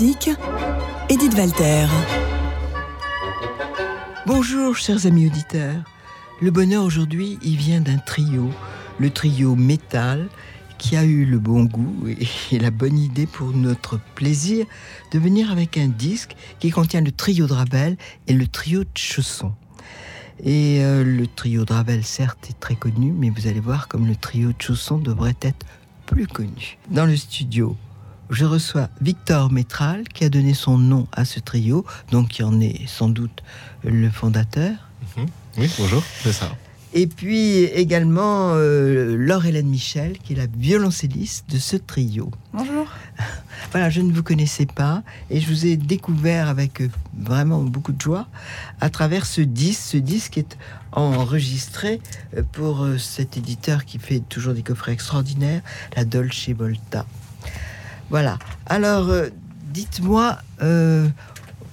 Edith Walter. Bonjour chers amis auditeurs. Le bonheur aujourd'hui, il vient d'un trio, le trio métal, qui a eu le bon goût et la bonne idée pour notre plaisir de venir avec un disque qui contient le trio de Ravel et le trio de Chausson. Et euh, le trio de Ravel, certes, est très connu, mais vous allez voir comme le trio de Chausson devrait être plus connu. Dans le studio, je reçois Victor Métral, qui a donné son nom à ce trio, donc qui en est sans doute le fondateur. Mhm. Oui, bonjour, c'est ça. Et puis également euh, Laure-Hélène Michel, qui est la violoncelliste de ce trio. Bonjour. Voilà, je ne vous connaissais pas et je vous ai découvert avec euh, vraiment beaucoup de joie à travers ce disque. Ce disque est enregistré euh, pour cet éditeur qui fait toujours des coffrets extraordinaires, la Dolce Volta. Voilà. Alors, euh, dites-moi, euh,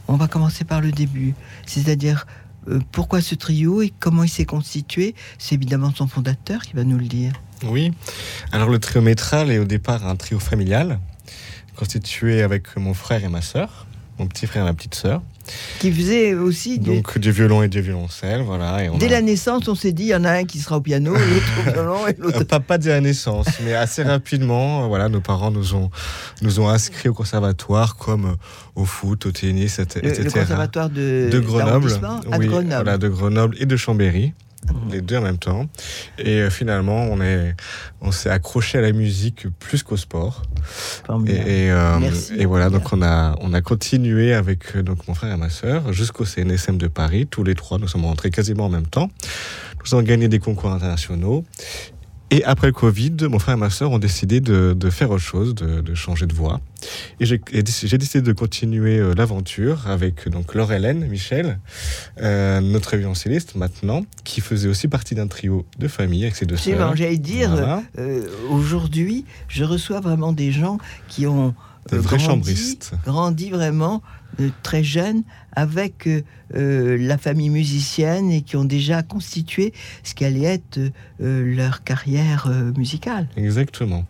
on va commencer par le début, c'est-à-dire euh, pourquoi ce trio et comment il s'est constitué? C'est évidemment son fondateur qui va nous le dire. Oui. Alors le trio métral est au départ un trio familial, constitué avec mon frère et ma sœur, mon petit frère et ma petite sœur. Qui faisait aussi du- Donc du violon et du violoncelle, voilà. Et on Dès a- la naissance, on s'est dit, il y en a un qui sera au piano, l'autre au violon et l'autre. pas, pas dès la naissance, mais assez rapidement, euh, voilà, nos parents nous ont, nous ont inscrits au conservatoire, comme euh, au foot, au tennis, etc. Le, le conservatoire de, de Grenoble, à oui, Grenoble. Voilà, de Grenoble et de Chambéry, les deux en même temps. Et euh, finalement, on est, on s'est accroché à la musique plus qu'au sport. Et, et, euh, et voilà, donc on a, on a continué avec euh, donc mon frère et ma sœur jusqu'au CNSM de Paris. Tous les trois, nous sommes rentrés quasiment en même temps. Nous avons gagné des concours internationaux. Et après le Covid, mon frère et ma sœur ont décidé de, de faire autre chose, de, de changer de voie. Et j'ai décidé de continuer euh, l'aventure avec donc Laure-Hélène Michel, euh, notre violoncelliste maintenant, qui faisait aussi partie d'un trio de famille avec ses deux sœurs. j'allais dire, Voilà. euh, aujourd'hui, je reçois vraiment des gens qui ont Vrais grandi, chambristes. grandi vraiment euh, très jeunes avec euh, euh, la famille musicienne et qui ont déjà constitué ce qu'allait être euh, leur carrière musicale. Exactement.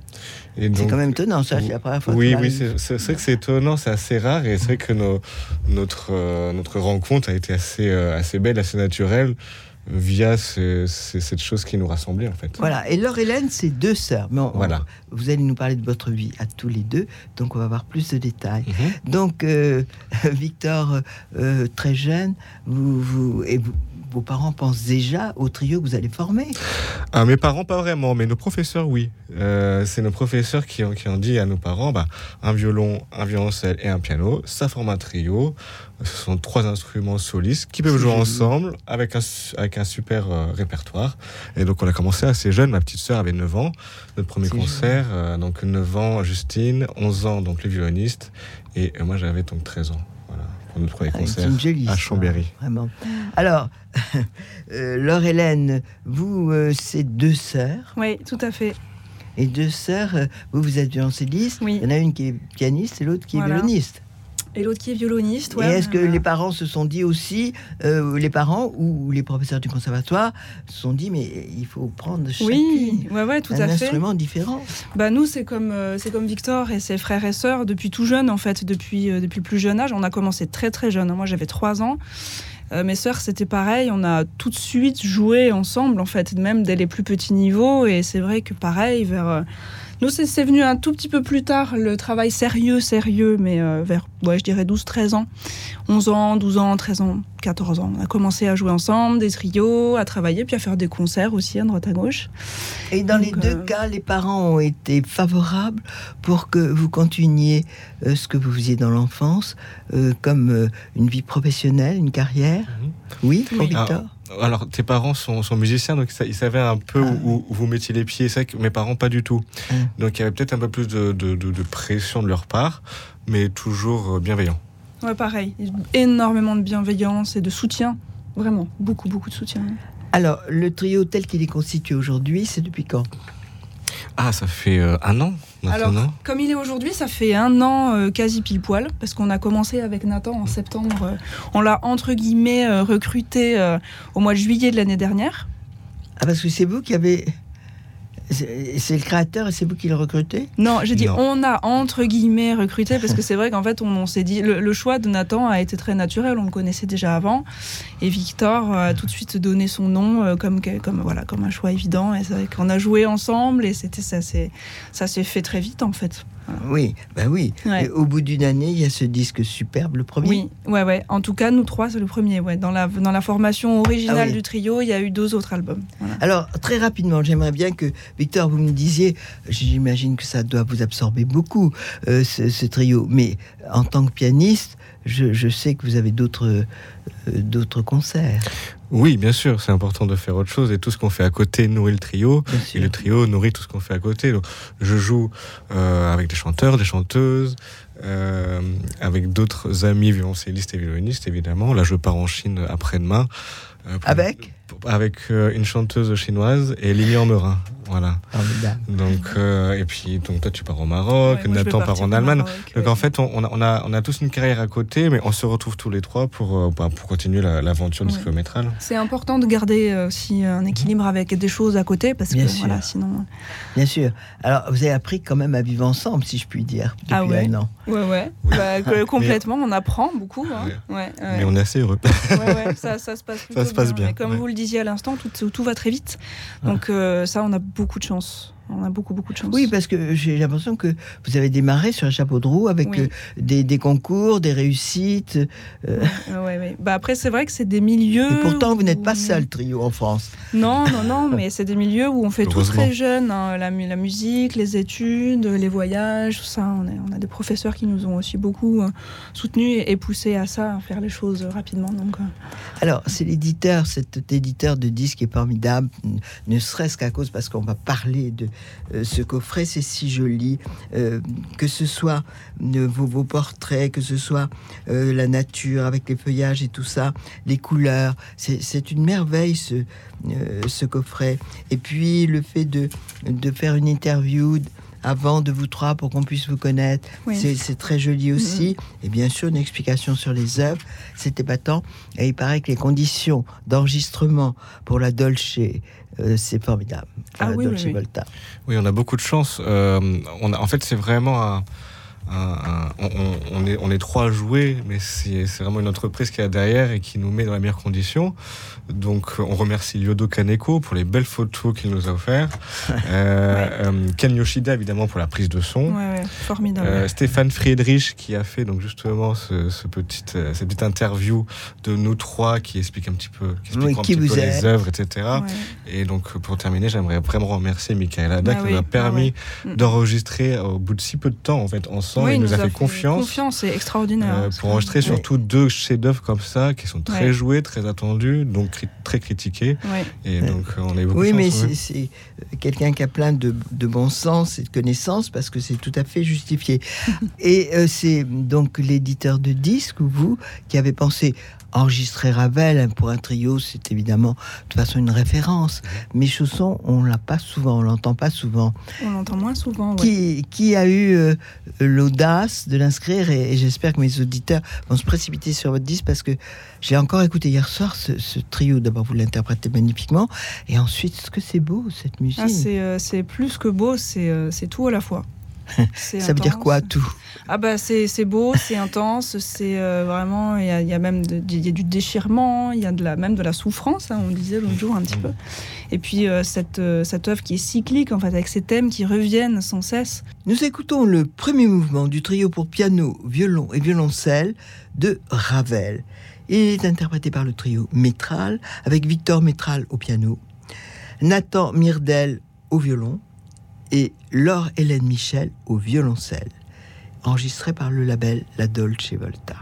C'est quand même étonnant, ça, c'est la première fois que Oui, oui, c'est- vrai que c'est étonnant, c'est assez rare et c'est vrai que nos- notre, notre rencontre a été assez, assez belle, assez naturelle via ce- ce- cette chose qui nous rassemblait en fait. Voilà, et Laure Hélène, c'est deux sœurs. Mais on- Voilà. vous allez nous parler de votre vie à tous les deux, donc on va avoir plus de détails. Mhm. Donc, euh, Victor, euh, très jeune, vous, vous, et vous- vos parents pensent déjà au trio que vous allez former? Ah, mes parents, pas vraiment, mais nos professeurs, oui. Euh, c'est nos professeurs qui ont, qui ont dit à nos parents bah, un violon, un violoncelle et un piano, ça forme un trio. Ce sont trois instruments solistes qui peuvent jouer ensemble avec un, avec un super euh, répertoire. Et donc, on a commencé assez jeune. Ma petite sœur avait 9 ans. Notre premier concert, euh, donc 9 ans, Justine, 11 ans, donc le violoniste. Et euh, moi, j'avais donc 13 ans. Voilà, pour notre premier Ah, concert jolie à Chambéry. Vraiment. Alors, euh, Laure Hélène, vous, euh, c'est deux sœurs. Oui, tout à fait. Et deux sœurs, vous, vous êtes violoncelliste. Oui. Il y en a une qui est pianiste et l'autre qui est violoniste. Et l'autre qui est violoniste. et ouais, est-ce que euh, les parents se sont dit aussi, euh, les parents ou les professeurs du conservatoire se sont dit, mais il faut prendre chacune Oui, ouais, ouais, tout un à fait. instrument différent Bah nous, c'est comme euh, c'est comme Victor et ses frères et sœurs depuis tout jeune en fait, depuis euh, depuis le plus jeune âge. On a commencé très très jeune. Moi, j'avais 3 ans. Euh, mes sœurs, c'était pareil. On a tout de suite joué ensemble en fait, même dès les plus petits niveaux. Et c'est vrai que pareil vers nous, c'est venu un tout petit peu plus tard, le travail sérieux, sérieux, mais euh, vers, ouais, je dirais 12-13 ans. 11 ans, 12 ans, 13 ans, 14 ans. On a commencé à jouer ensemble, des trios, à travailler, puis à faire des concerts aussi à droite à gauche. Et dans les deux euh, cas, les parents ont été favorables pour que vous continuiez euh, ce que vous faisiez dans l'enfance, euh, comme euh, une vie professionnelle, une carrière? Mhm. Oui, pour Oui. Victor. Alors, tes parents sont, sont musiciens, donc ça- ils savaient un peu Ah. où, où vous mettiez les pieds. C'est vrai que mes parents, pas du tout. Ah. Donc, il y avait peut-être un peu plus de, de- de- de pression de leur part, mais toujours euh, bienveillant. Ouais, pareil. Énormément de bienveillance et de soutien. Vraiment, beaucoup, beaucoup de soutien. Alors, le trio tel qu'il est constitué aujourd'hui, c'est depuis quand? Ah, ça fait euh, un an maintenant. Alors, comme il est aujourd'hui, ça fait un an euh, quasi pile poil, parce qu'on a commencé avec Nathan en septembre. euh, on l'a entre guillemets euh, recruté euh, au mois de juillet de l'année dernière. Ah, parce que c'est vous qui avez C'est le créateur et c'est vous qui le recrutez? Non, j'ai dit Non. on a entre guillemets recruté parce que c'est vrai qu'en fait on, on s'est dit le, le choix de Nathan a été très naturel, on le connaissait déjà avant et Victor a tout de suite donné son nom euh, comme comme voilà comme un choix évident et c'est vrai qu'on a joué ensemble et c'était ça c'est ça s'est fait très vite en fait. Oui, ben oui. Ouais. Au bout d'une année, il y a ce disque superbe, le premier. Oui, ouais ouais. En tout cas nous trois c'est le premier. Ouais, dans la dans la formation originale Ah oui. du trio il y a eu deux autres albums. Voilà. Alors, très rapidement, j'aimerais bien que, Victor, vous me disiez, j'imagine que ça doit vous absorber beaucoup, euh, ce, ce trio, mais en tant que pianiste, je, je sais que vous avez d'autres d'autres concerts. Oui, bien sûr, c'est important de faire autre chose et tout ce qu'on fait à côté nourrit le trio. Et le trio nourrit tout ce qu'on fait à côté. Donc, je joue euh, avec des chanteurs, des chanteuses, euh, avec d'autres amis violoncellistes et violonistes, évidemment. Là, je pars en Chine après-demain. euh, Avec? Avec une chanteuse chinoise et Lilian Merin. Voilà. Formidable. Donc, euh, et puis, donc, toi, tu pars au Maroc, Ouais, Nathan part en Allemagne. Maroc, Donc ouais. en fait, on, on a, on, a, on a tous une carrière à côté, mais on se retrouve tous les trois pour, euh, bah, pour continuer la- l'aventure du Ouais. trio métral. C'est important de garder euh, aussi un équilibre avec des choses à côté parce Bien que sûr. voilà sinon Bien sûr. Alors, vous avez appris quand même à vivre ensemble, si je puis dire, depuis Ah ouais. un an. Ouais, ouais. Bah, que- complètement, on apprend beaucoup. hein. Ouais, ouais. Mais on est assez heureux. Ouais, ouais, ça, ça se passe plutôt se passe bien, Et comme ouais. vous le disiez à l'instant, tout, tout va très vite. Donc euh, ça, on a beaucoup de chance. On a beaucoup, beaucoup de chance. Oui, parce que j'ai l'impression que vous avez démarré sur un chapeau de roue avec Oui. euh, des, des concours, des réussites. euh, Ouais, ouais, ouais. Bah, après, c'est vrai que c'est des milieux... et pourtant, vous n'êtes pas seul trio en France. Non, non, non, mais c'est des milieux où on fait tout très jeune. hein. La, mu- la musique, les études, les voyages, tout ça. On, a des professeurs qui nous ont aussi beaucoup euh, soutenus et, et poussés à ça, à faire les choses rapidement. Donc, euh, Alors, c'est l'éditeur, cet éditeur de disques est formidable, ne serait-ce qu'à cause, parce qu'on va parler de ce coffret, c'est si joli, euh, que ce soit euh, vos, vos portraits, que ce soit euh, la nature avec les feuillages et tout ça, les couleurs, c'est c'est une merveille ce, euh, ce coffret. Et puis, le fait de, de faire une interview avant de vous trois pour qu'on puisse vous connaître, Oui. c'est c'est très joli aussi. Et bien sûr, une explication sur les œuvres, c'était pas tant. Et il paraît que les conditions d'enregistrement pour la Dolce, euh, c'est formidable. Ah oui, Dolce oui, oui. Volta. Oui, on a beaucoup de chance. Euh, on a, en fait, c'est vraiment un. Un- on, est, on est trois à jouer, mais c'est vraiment une entreprise qui est derrière et qui nous met dans les meilleures conditions. Donc, on remercie Lyodo Kaneko pour les belles photos qu'il nous a offertes. Euh, euh, Ken Yoshida, évidemment, pour la prise de son. ouais, ouais, formidable. Euh, Stéphane Friedrich qui a fait donc justement ce, ce petit, euh, cette petite interview de nous trois qui explique un petit peu, qui explique Oui, un qui petit vous peu êtes. les œuvres, etc. Ouais. Et donc pour terminer, j'aimerais vraiment remercier Michael Ada Bah qui oui, nous a permis ah ouais. Mm. d'enregistrer au bout de si peu de temps en fait ensemble. Oui, il il nous a fait confiance. Confiance, c'est extraordinaire. euh, pour enregistrer Ouais. surtout deux chefs-d'œuvre comme ça, qui sont très Ouais. joués, très attendus, donc cri- très critiqués. Ouais. Et donc euh, on a eu beaucoup Oui, de mais c'est quelqu'un qui a plein de, de bon sens et de connaissances parce que c'est tout à fait justifié. et euh, c'est donc l'éditeur de disques ou vous qui avez pensé enregistrer Ravel hein, pour un trio, c'est évidemment de toute façon une référence. Mais Chausson, on l'a pas souvent, on l'entend pas souvent. On l'entend moins souvent. ouais. Qui, qui a eu euh, l'audace de l'inscrire et, et j'espère que mes auditeurs vont se précipiter sur votre disque parce que j'ai encore écouté hier soir ce, ce trio. D'abord, vous l'interprétez magnifiquement et ensuite, ce que c'est beau cette musique. Ah, c'est euh, plus que beau, c'est euh, c'est tout à la fois. Ça veut dire quoi tout? Ah bah c'est c'est beau, c'est intense, c'est euh, vraiment il y, a- il y a même de- y a du déchirement, il y a de la même de la souffrance, hein, on disait l'autre jour un petit peu. Et puis euh, cette euh, cette œuvre qui est cyclique en fait avec ces thèmes qui reviennent sans cesse. Nous écoutons le premier mouvement du trio pour piano, violon et violoncelle de Ravel. Il est interprété par le trio Métral avec Victor Métral au piano, Nathan Mirdel au violon et Laure Hélène Michel au violoncelle. Enregistré par le label La Dolce Volta.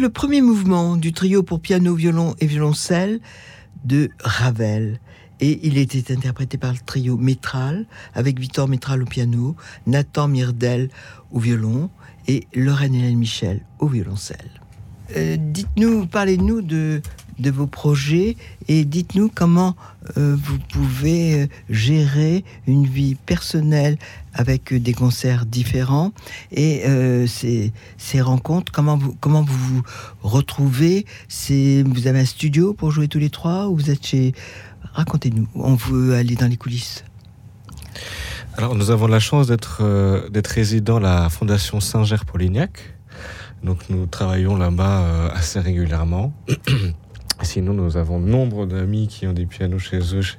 C'était le premier mouvement du trio pour piano, violon et violoncelle de Ravel. Et il était interprété par le trio Métral, avec Victor Métral au piano, Nathan Mirdel au violon et Lorraine Hélène Michel au violoncelle. Euh, dites-nous, parlez-nous de, de vos projets et dites-nous comment euh, vous pouvez euh, gérer une vie personnelle avec des concerts différents et euh, ces, ces rencontres, comment vous, comment vous vous retrouvez? Vous avez un studio pour jouer tous les trois ou vous êtes chez... Racontez-nous, on veut aller dans les coulisses. Alors, nous avons la chance d'être euh, d'être résident à la Fondation Saint-Ger-Polignac. Donc, nous travaillons là-bas euh, assez régulièrement. Sinon, nous avons nombre d'amis qui ont des pianos chez eux, chez,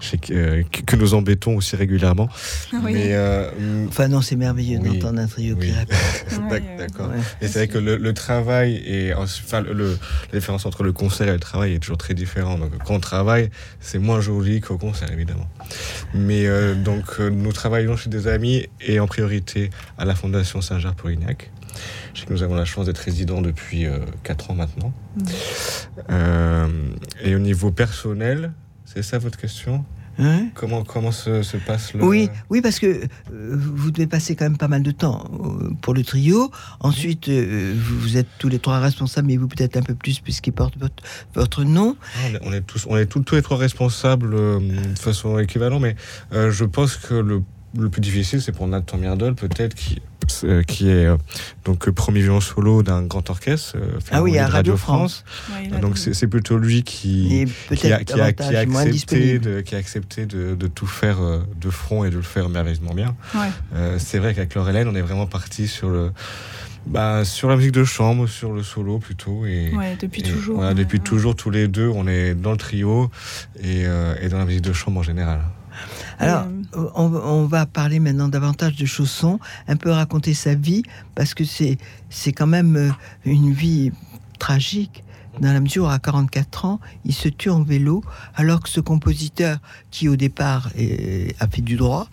chez- euh, que, nous embêtons aussi régulièrement. Oui. Mais, euh, Enfin non, c'est merveilleux Oui, d'entendre un trio oui. D'accord. Ouais. Et c'est vrai que le, le travail et enfin le, le- la différence entre le concert et le travail est toujours très différent. Donc quand on travaille, c'est moins joli qu'au concert évidemment. Mais euh, donc nous travaillons chez des amis et en priorité à la Fondation Saint-Jacques-Polignac. Je sais que nous avons la chance d'être résidents depuis 4 ans maintenant. Mhm. Euh, et au niveau personnel, c'est ça votre question? Hein Comment, comment se, se passe le... Oui, oui, parce que euh, vous devez passer quand même pas mal de temps euh, pour le trio. Ensuite, euh, vous, vous êtes tous les trois responsables, mais vous peut-être un peu plus puisqu'il porte votre, votre nom. Ah, On est, tous, on est tous, tous les trois responsables euh, de façon équivalente, mais euh, je pense que le, le plus difficile, c'est pour Nathan Mirdol, peut-être, qui, euh, qui est euh, donc euh, premier violon solo d'un grand orchestre, euh, Ah oui, à Radio France. Ouais, Donc c'est plutôt lui qui, a, peut-être qui, a, qui a davantage moins accepté, de, qui a accepté de, de tout faire euh, de front et de le faire merveilleusement bien. Ouais. Euh, c'est vrai qu'avec Laure Hélène, on est vraiment parti sur le... Bah, sur la musique de chambre, sur le solo plutôt. Et, Ouais, depuis et toujours. voilà, depuis ouais. toujours, tous les deux, on est dans le trio et, euh, et dans la musique de chambre en général. Alors, euh, on, on va parler maintenant davantage de Chausson, un peu raconter sa vie, parce que c'est c'est quand même euh, une vie tragique. Dans la mesure où à 44 ans, il se tue en vélo, alors que ce compositeur, qui au départ est- a fait du droit,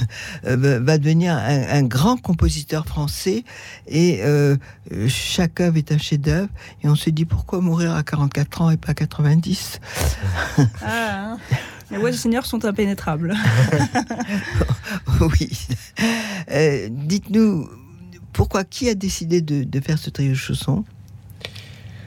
euh, va devenir un, un grand compositeur français. Et euh, chaque œuvre est un chef-d'œuvre. Et on se dit pourquoi mourir à 44 ans et pas 90 Ah, hein. Les voix du Seigneur sont impénétrables. Oui. Euh, Dites-nous, pourquoi, qui a décidé de, de faire ce trio de chaussons?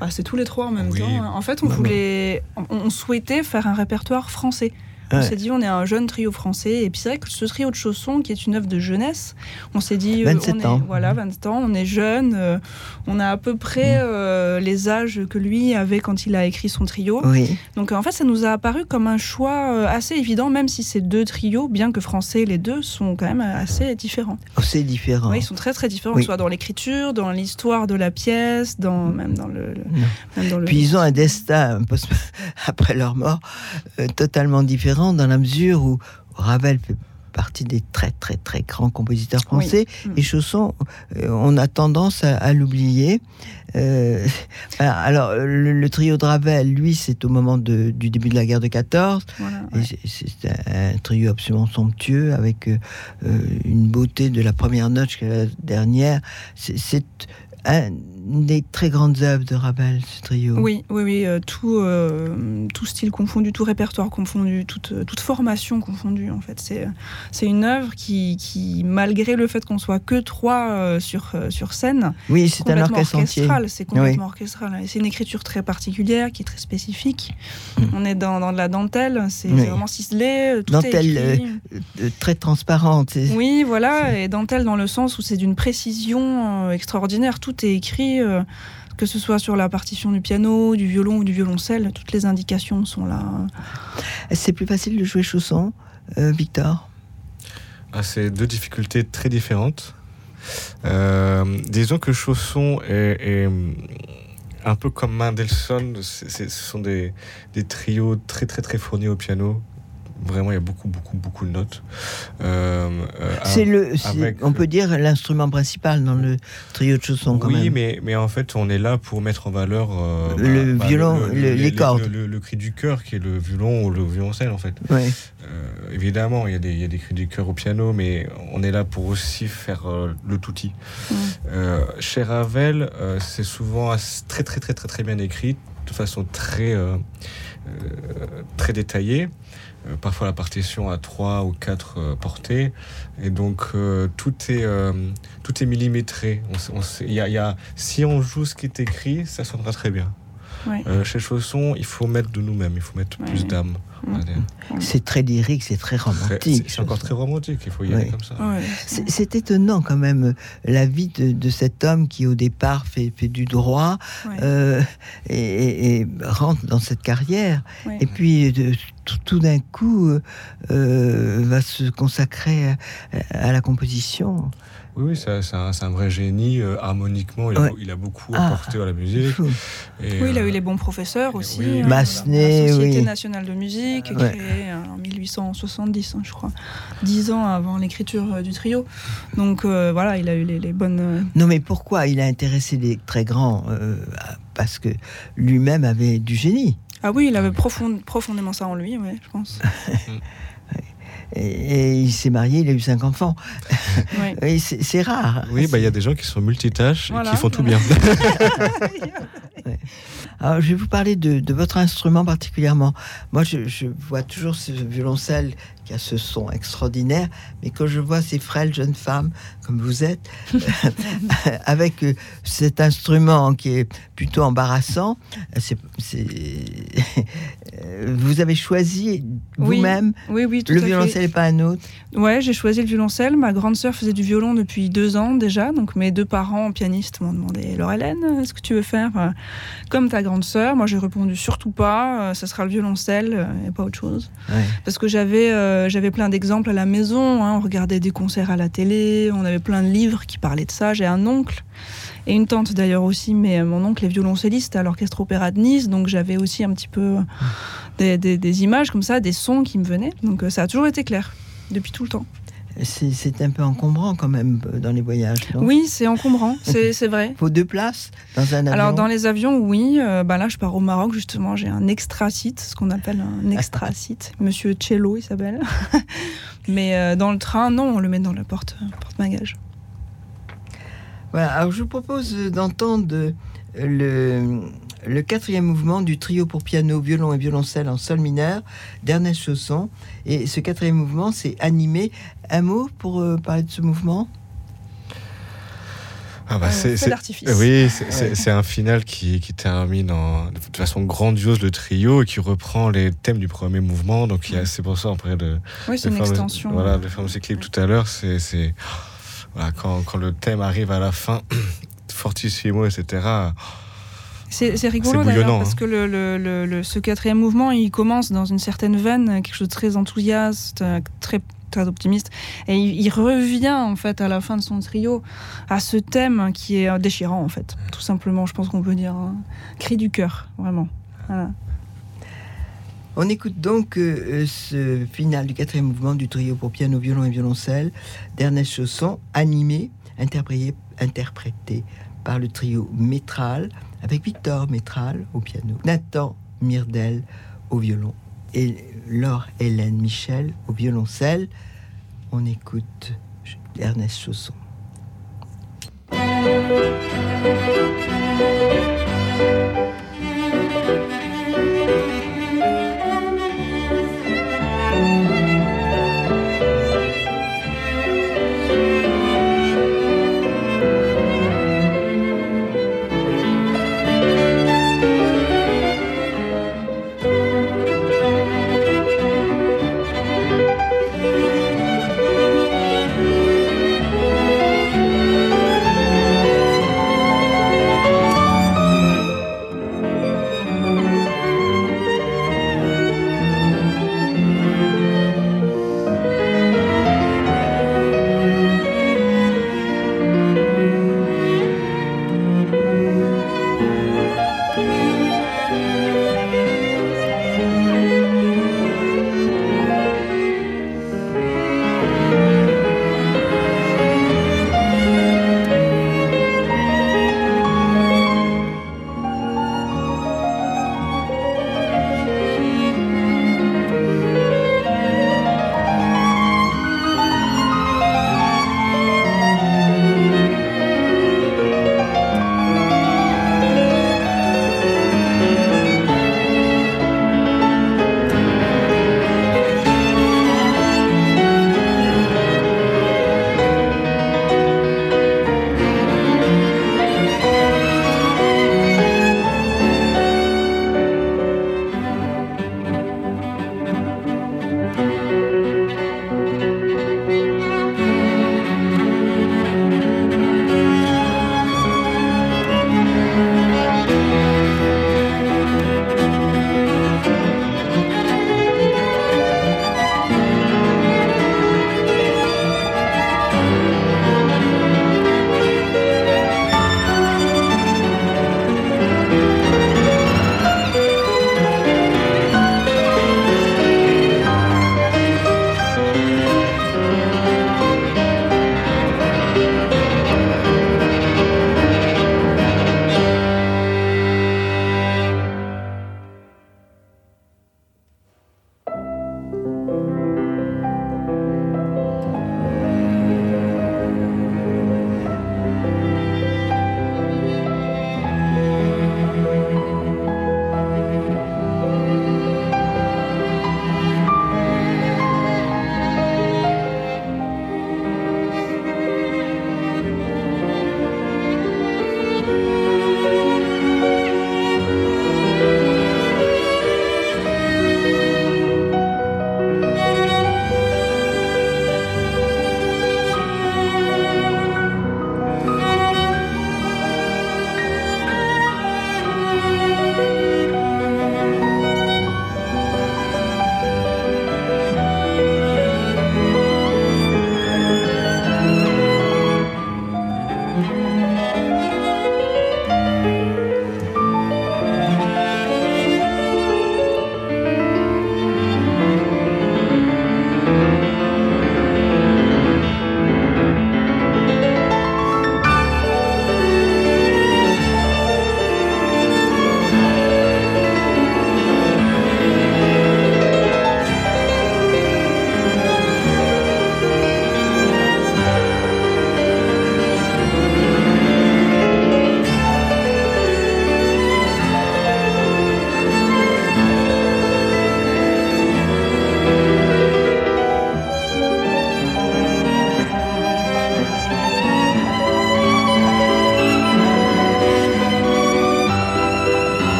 Ah, c'est tous les trois en même Oui. temps. En fait, on voulait, on, on souhaitait faire un répertoire français. On s'est dit, on est un jeune trio français. Et puis c'est vrai que ce trio de chaussons, qui est une œuvre de jeunesse, on s'est dit, euh, 27 on est, ans. voilà, 20 ans, on est jeune, euh, on a à peu près euh, les âges que lui avait quand il a écrit son trio. Oui, Donc en fait, ça nous a apparu comme un choix assez évident, même si ces deux trios, bien que français, les deux sont quand même assez différents. Oh, c'est différent. Oui, ils sont très très différents, Oui. soit dans l'écriture, dans l'histoire de la pièce, dans même dans le, le- Non. même dans le- Puis ils ont un destin post- après leur mort euh, totalement différent dans la mesure où Ravel fait partie des très très très grands compositeurs français Mm. et Chausson, euh, on a tendance à, à l'oublier. Euh, voilà, alors le, le trio de Ravel, lui, c'est au moment de- du début de la guerre de 14. Voilà, Et ouais. c'est- un trio absolument somptueux avec euh, une beauté de la première note jusqu'à la dernière. C'est un des très grandes œuvres de Ravel, ce trio. Oui, oui, oui, euh, tout, euh, tout style confondu, tout répertoire confondu, toute, euh, toute formation confondue, en fait. C'est, une œuvre qui, qui, malgré le fait qu'on soit que trois euh, sur, sur scène, Oui, c'est un orchestre orchestral. C'est complètement orchestral. C'est une écriture très particulière, qui est très spécifique. Mm. On est dans, dans de la dentelle, c'est, Oui. vraiment ciselé, tout Dentelle, est très transparente. Oui, voilà, et dentelle dans le sens où c'est d'une précision extraordinaire. Tout est écrit, euh, que ce soit sur la partition du piano, du violon ou du violoncelle, toutes les indications sont là. C'est plus facile de jouer Chausson, euh, Victor? Ah, c'est deux difficultés très différentes. Euh, disons que Chausson est, est, un peu comme Mendelssohn. C'est- c'est- ce sont des, des trios très très très fournis au piano. Vraiment, il y a beaucoup, beaucoup, beaucoup de notes. Euh, euh, C'est le, avec- on peut dire l'instrument principal dans le trio de chaussons quand oui, même. mais, mais en fait, on est là pour mettre en valeur euh, Le violon, le- les cordes. Le, le cri du cœur, qui est le violon ou le violoncelle, en fait. Ouais. Euh, évidemment, il y, a des, il y a des cris du cœur au piano, mais on est là pour aussi faire euh, le touti. Mm. Euh, chez Ravel, euh, c'est souvent très, très, très, très, très bien écrit, de façon très, euh, euh, très détaillée. Euh, parfois, la partition a trois ou quatre euh, portées, et donc euh, tout est tout millimétré. Si on joue ce qui est écrit, ça sonnera très bien. Ouais. Euh, chez Chausson, il faut mettre de nous-mêmes, il faut mettre Ouais. plus d'âme. Mm. Allez. C'est très lyrique, c'est très romantique. C'est encore très romantique, il faut y aller comme ça. Ouais. C'est étonnant quand même euh, la vie de, de cet homme qui au départ fait, fait du droit Ouais. euh, et, rentre dans cette carrière Ouais. et puis de- tout, tout d'un coup euh, va se consacrer à, à la composition. Oui, oui, c'est un, vrai génie. euh, harmoniquement, il a, Ouais. il a beaucoup Ah. apporté à la musique. Et, Oui, il a eu euh, les bons professeurs aussi. oui. hein, Massenet, la Société oui. nationale de musique, Ouais. créée en 1870, hein, je crois, dix ans avant l'écriture euh, du trio. Donc euh, voilà, il a eu les, les bonnes. euh, Non mais pourquoi il a intéressé les très grands euh, Parce que lui-même avait du génie? Ah oui, il avait profond- profondément ça en lui, ouais, je pense. Et, et il s'est marié, il a eu cinq enfants. C'est c'est rare. Oui, bah, il y a des gens qui sont multitâches Voilà, et qui font tout bien. Alors, je vais vous parler de, de votre instrument particulièrement. Moi, je, je vois toujours ce violoncelle qui a ce son extraordinaire, mais quand je vois ces frêles jeunes femmes, comme vous êtes, avec euh, cet instrument qui est plutôt embarrassant, euh, vous avez choisi Oui, vous-même Oui, oui, le violoncelle et pas un autre. Ouais, j'ai choisi le violoncelle. Ma grande sœur faisait du violon depuis deux ans déjà. Donc mes deux parents pianistes m'ont demandé Laure Hélène, est-ce que tu veux faire euh, comme ta grande sœur Moi j'ai répondu surtout pas. euh, ça sera le violoncelle euh, et pas autre chose. Ouais. Parce que j'avais euh, j'avais plein d'exemples à la maison. hein. On regardait des concerts à la télé. On avait plein de livres qui parlaient de ça. J'ai un oncle. Et une tante d'ailleurs aussi, mais euh, mon oncle est violoncelliste à l'Orchestre Opéra de Nice, donc j'avais aussi un petit peu euh, des, des- images comme ça, des sons qui me venaient. Donc euh, ça a toujours été clair, depuis tout le temps. C'est, un peu encombrant quand même euh, dans les voyages. Oui, c'est encombrant, c'est c'est vrai. Faut deux places dans un avion? Alors dans les avions, oui. Euh, bah là, je pars au Maroc justement. J'ai un extra-site, ce qu'on appelle un extra-site. Monsieur Cello, il s'appelle. Mais euh, dans le train, non, on le met dans le porte, porte-bagages. Voilà, alors je vous propose d'entendre euh, le, le quatrième mouvement du trio pour piano, violon et violoncelle en sol mineur d'Ernest Chausson. Et ce quatrième mouvement, c'est animé. Un mot pour euh, parler de ce mouvement? Ah bah, Euh, c'est-. Oui, c'est- un final qui, qui termine en- de façon grandiose le trio et qui reprend les thèmes du premier mouvement. Donc a- c'est pour ça après de, Oui, c'est une le- extension. Voilà, de faire ce clip tout à l'heure, c'est c'est- voilà, quand, quand le thème arrive à la fin, fortissimo, etc. C'est rigolo d'ailleurs parce hein. que le, le- le- le- ce quatrième mouvement, il commence dans une certaine veine, quelque chose de très enthousiaste, euh, très très optimiste, et il, il revient en fait à la fin de son trio à ce thème qui est euh, déchirant en fait, tout simplement. Je pense qu'on peut dire un cri du cœur, vraiment. Voilà. On écoute donc euh, ce final du quatrième mouvement du trio pour piano, violon et violoncelle d'Ernest Chausson, animé, interprété, interprété par le trio Métral, avec Victor Métral au piano, Nathan Mirdel au violon et Laure Hélène Michel au violoncelle. On écoute Ernest Chausson.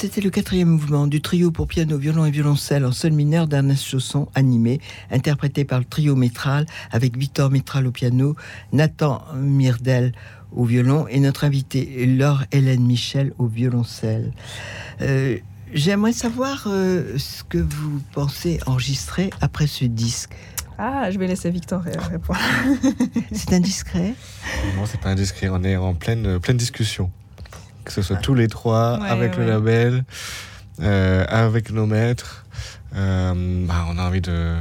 C'était le quatrième mouvement du trio pour piano, violon et violoncelle en sol mineur d'Ernest Chausson, animé, interprété par le trio Métral, avec Victor Métral au piano, Nathan Mirdel au violon et notre invité Laure Hélène Michel au violoncelle. Euh, J'aimerais savoir euh, ce que vous pensez enregistrer après ce disque. Ah, je vais laisser Victor répondre. c'est indiscret Non, c'est pas indiscret. On est en pleine, pleine discussion que ce soit tous les trois, avec le label, euh, avec nos maîtres. Euh, bah, on a envie de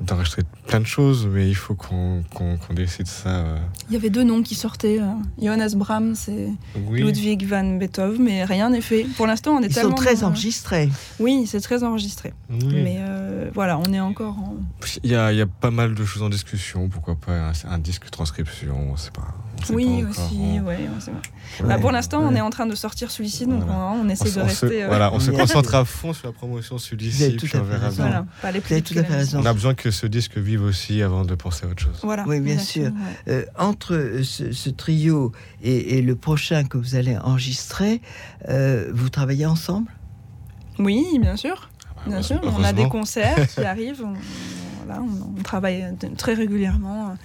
d'enregistrer plein de choses, mais il faut qu'on décide ça. Euh. Il y avait deux noms qui sortaient, Johannes Brahms et Ludwig van Beethoven, mais rien n'est fait. Pour l'instant, on est Ils tellement... sont très enregistrés. Oui, c'est très enregistré. Mais voilà, on est encore en... Il y, a, il y, a, pas mal de choses en discussion, pourquoi pas un, un disque transcription, c'est pas oui, aussi, ouais, bah, pour l'instant, on est en train de sortir celui-ci, donc on, essaie de rester. Euh, voilà, on se concentre à fond sur la promotion celui-ci, puis on verra bien. Voilà, tout à fait raison. On a besoin que ce disque vive aussi avant de penser à autre chose. Voilà, oui, bien sûr. Euh, entre ce, trio et, le prochain que vous allez enregistrer, euh, vous travaillez ensemble? Oui, bien sûr. Ah bah, bien sûr, on a des concerts qui arrivent. On, on travaille très régulièrement.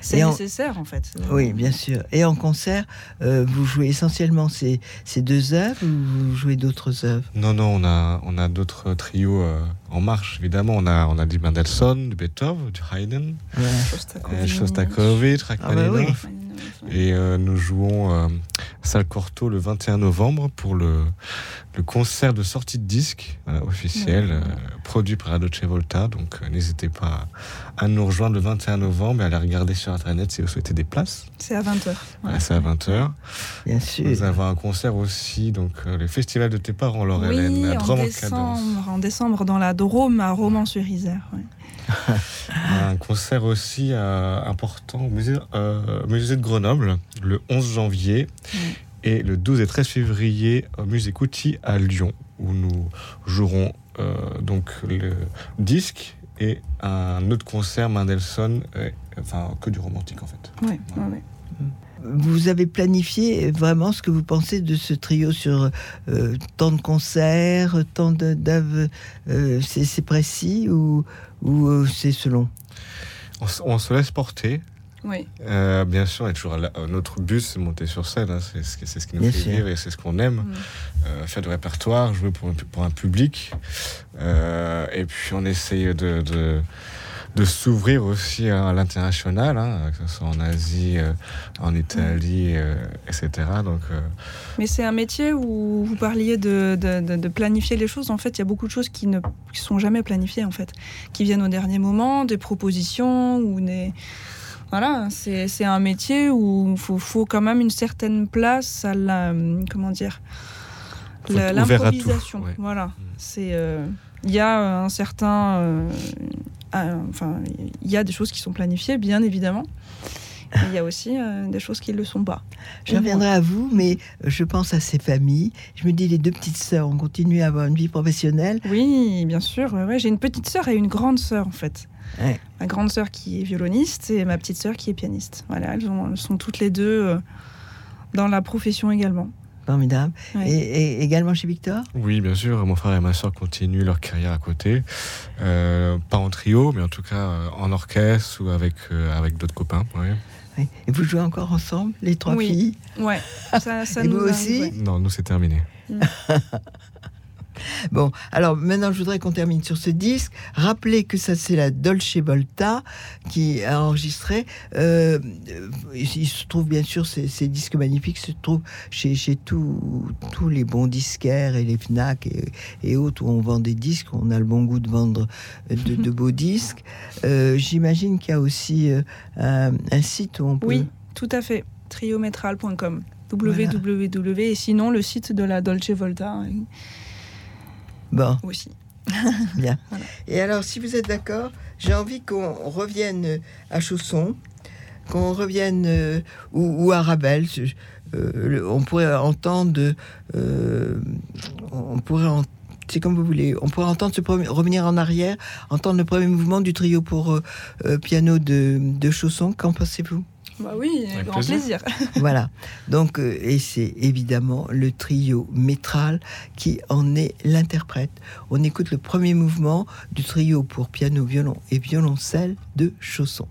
C'est Et en- nécessaire en fait. Oui, bien sûr. Et en concert, euh, vous jouez essentiellement ces, ces deux œuvres ou vous jouez d'autres œuvres? Non, non, on a, on a d'autres trios euh, en marche, évidemment. On a, on a du Mendelssohn, du Beethoven, du Haydn, Voilà. euh, Shostakovich, Ah bah oui. Et euh, nous jouons euh, Salle Corto le 21 novembre pour le, le concert de sortie de disque officiel, Ouais. euh, produit par la Dolce Volta. Donc euh, n'hésitez pas à nous rejoindre le 21 novembre et à aller regarder sur Internet si vous souhaitez des places. C'est à 20h. Voilà, C'est à 20h. Bien sûr. Nous avons un concert aussi, donc euh, le festival de tes parents, Laure-Hélène, Oui, à en décembre, en décembre dans la Drôme à Romans-sur-Isère. ouais. Un concert aussi euh, important au musée, euh, musée de Grenoble le 11 janvier et le 12 et 13 février au musée Couty à Lyon où nous jouerons euh, donc le disque et un autre concert Mendelssohn, euh, enfin que du romantique en fait. Ouais, ouais. Vous avez planifié vraiment ce que vous pensez de ce trio sur euh, tant de concerts, tant de- d'œuvres euh, C'est précis ou, ou euh, c'est selon? On, se laisse porter. Oui. Euh, bien sûr, on est toujours. Euh, notre but, c'est monter sur scène. hein. C'est ce, qui- c'est ce qui nous Bien fait sûr. vivre et c'est ce qu'on aime. Mm. Euh, faire du répertoire, jouer pour, un pu- pour un public. Euh, et puis, on essaye de, de, de s'ouvrir aussi à l'international, hein, que ce soit en Asie, euh, en Italie, euh, etc. Donc, euh, Mais c'est un métier où vous parliez de, de- de- de planifier les choses. En fait, il y a beaucoup de choses qui ne qui sont jamais planifiées, en fait, qui viennent au dernier moment, des propositions ou des. Voilà, c'est c'est un métier où il faut, faut quand même une certaine place à la. Comment dire L'improvisation. ouais. Voilà. C'est. euh, Il y a un certain. euh, un- Enfin, il y a des choses qui sont planifiées, bien évidemment. Mais Il y a aussi euh, des choses qui ne le sont pas. Je reviendrai à vous, mais je pense à ces familles. Je me dis, les deux petites sœurs ont continué à avoir une vie professionnelle. Oui, bien sûr. ouais, ouais. J'ai une petite sœur et une grande sœur en fait. Ouais. Ma grande sœur qui est violoniste et ma petite sœur qui est pianiste. Voilà, elles, ont- elles sont toutes les deux euh, dans la profession également. Formidable. Ouais. Et, et également chez Victor? Oui, bien sûr, mon frère et ma soeur continuent leur carrière à côté. Euh, pas en trio, mais en tout cas euh, en orchestre ou avec, euh, avec d'autres copains. ouais. Et vous jouez encore ensemble, les trois Oui. filles? Ouais, ça, ça Et nous vous aussi? ouais. Non, nous, c'est terminé. Bon, alors maintenant, je voudrais qu'on termine sur ce disque. Rappelez que ça, c'est la Dolce Volta qui a enregistré. Euh, il se trouve, bien sûr, ces, ces disques magnifiques se trouvent chez, chez tous les bons disquaires et les FNAC et, et autres où on vend des disques. On a le bon goût de vendre de, de beaux disques. Euh, J'imagine qu'il y a aussi euh, un, un site où on peut... Oui, tout à fait. Triométral.com. www. Et sinon, le site de la Dolce Volta euh, Bon. aussi. Bien. Voilà. Et alors, si vous êtes d'accord, j'ai envie qu'on revienne à Chausson, qu'on revienne euh, ou, ou à Ravel. Je- euh, le- on pourrait entendre, euh, on pourrait, en- c'est comme vous voulez, on pourrait entendre ce premier- revenir en arrière, entendre le premier mouvement du trio pour euh, euh, piano de, de Chausson. Qu'en pensez-vous? Bah oui, Avec grand plaisir. plaisir. Voilà. Donc, euh, et c'est évidemment le trio métral qui en est l'interprète. On écoute le premier mouvement du trio pour piano, violon et violoncelle de Chausson.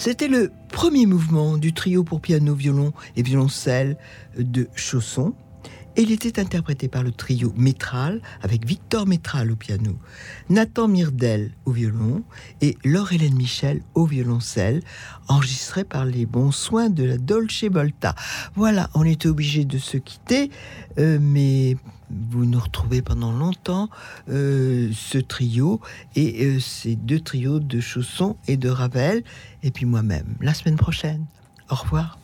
C'était le premier mouvement du trio pour piano, violon et violoncelle de Chausson. Et il était interprété par le trio Métral, avec Victor Métral au piano, Nathan Mirdel au violon et Laure-Hélène Michel au violoncelle, enregistré par les bons soins de la Dolce Volta. Voilà, on était obligé de se quitter, euh, mais vous nous retrouvez pendant longtemps euh, ce trio et euh, ces deux trios de Chausson et de Ravel, et puis moi-même, la semaine prochaine. Au revoir.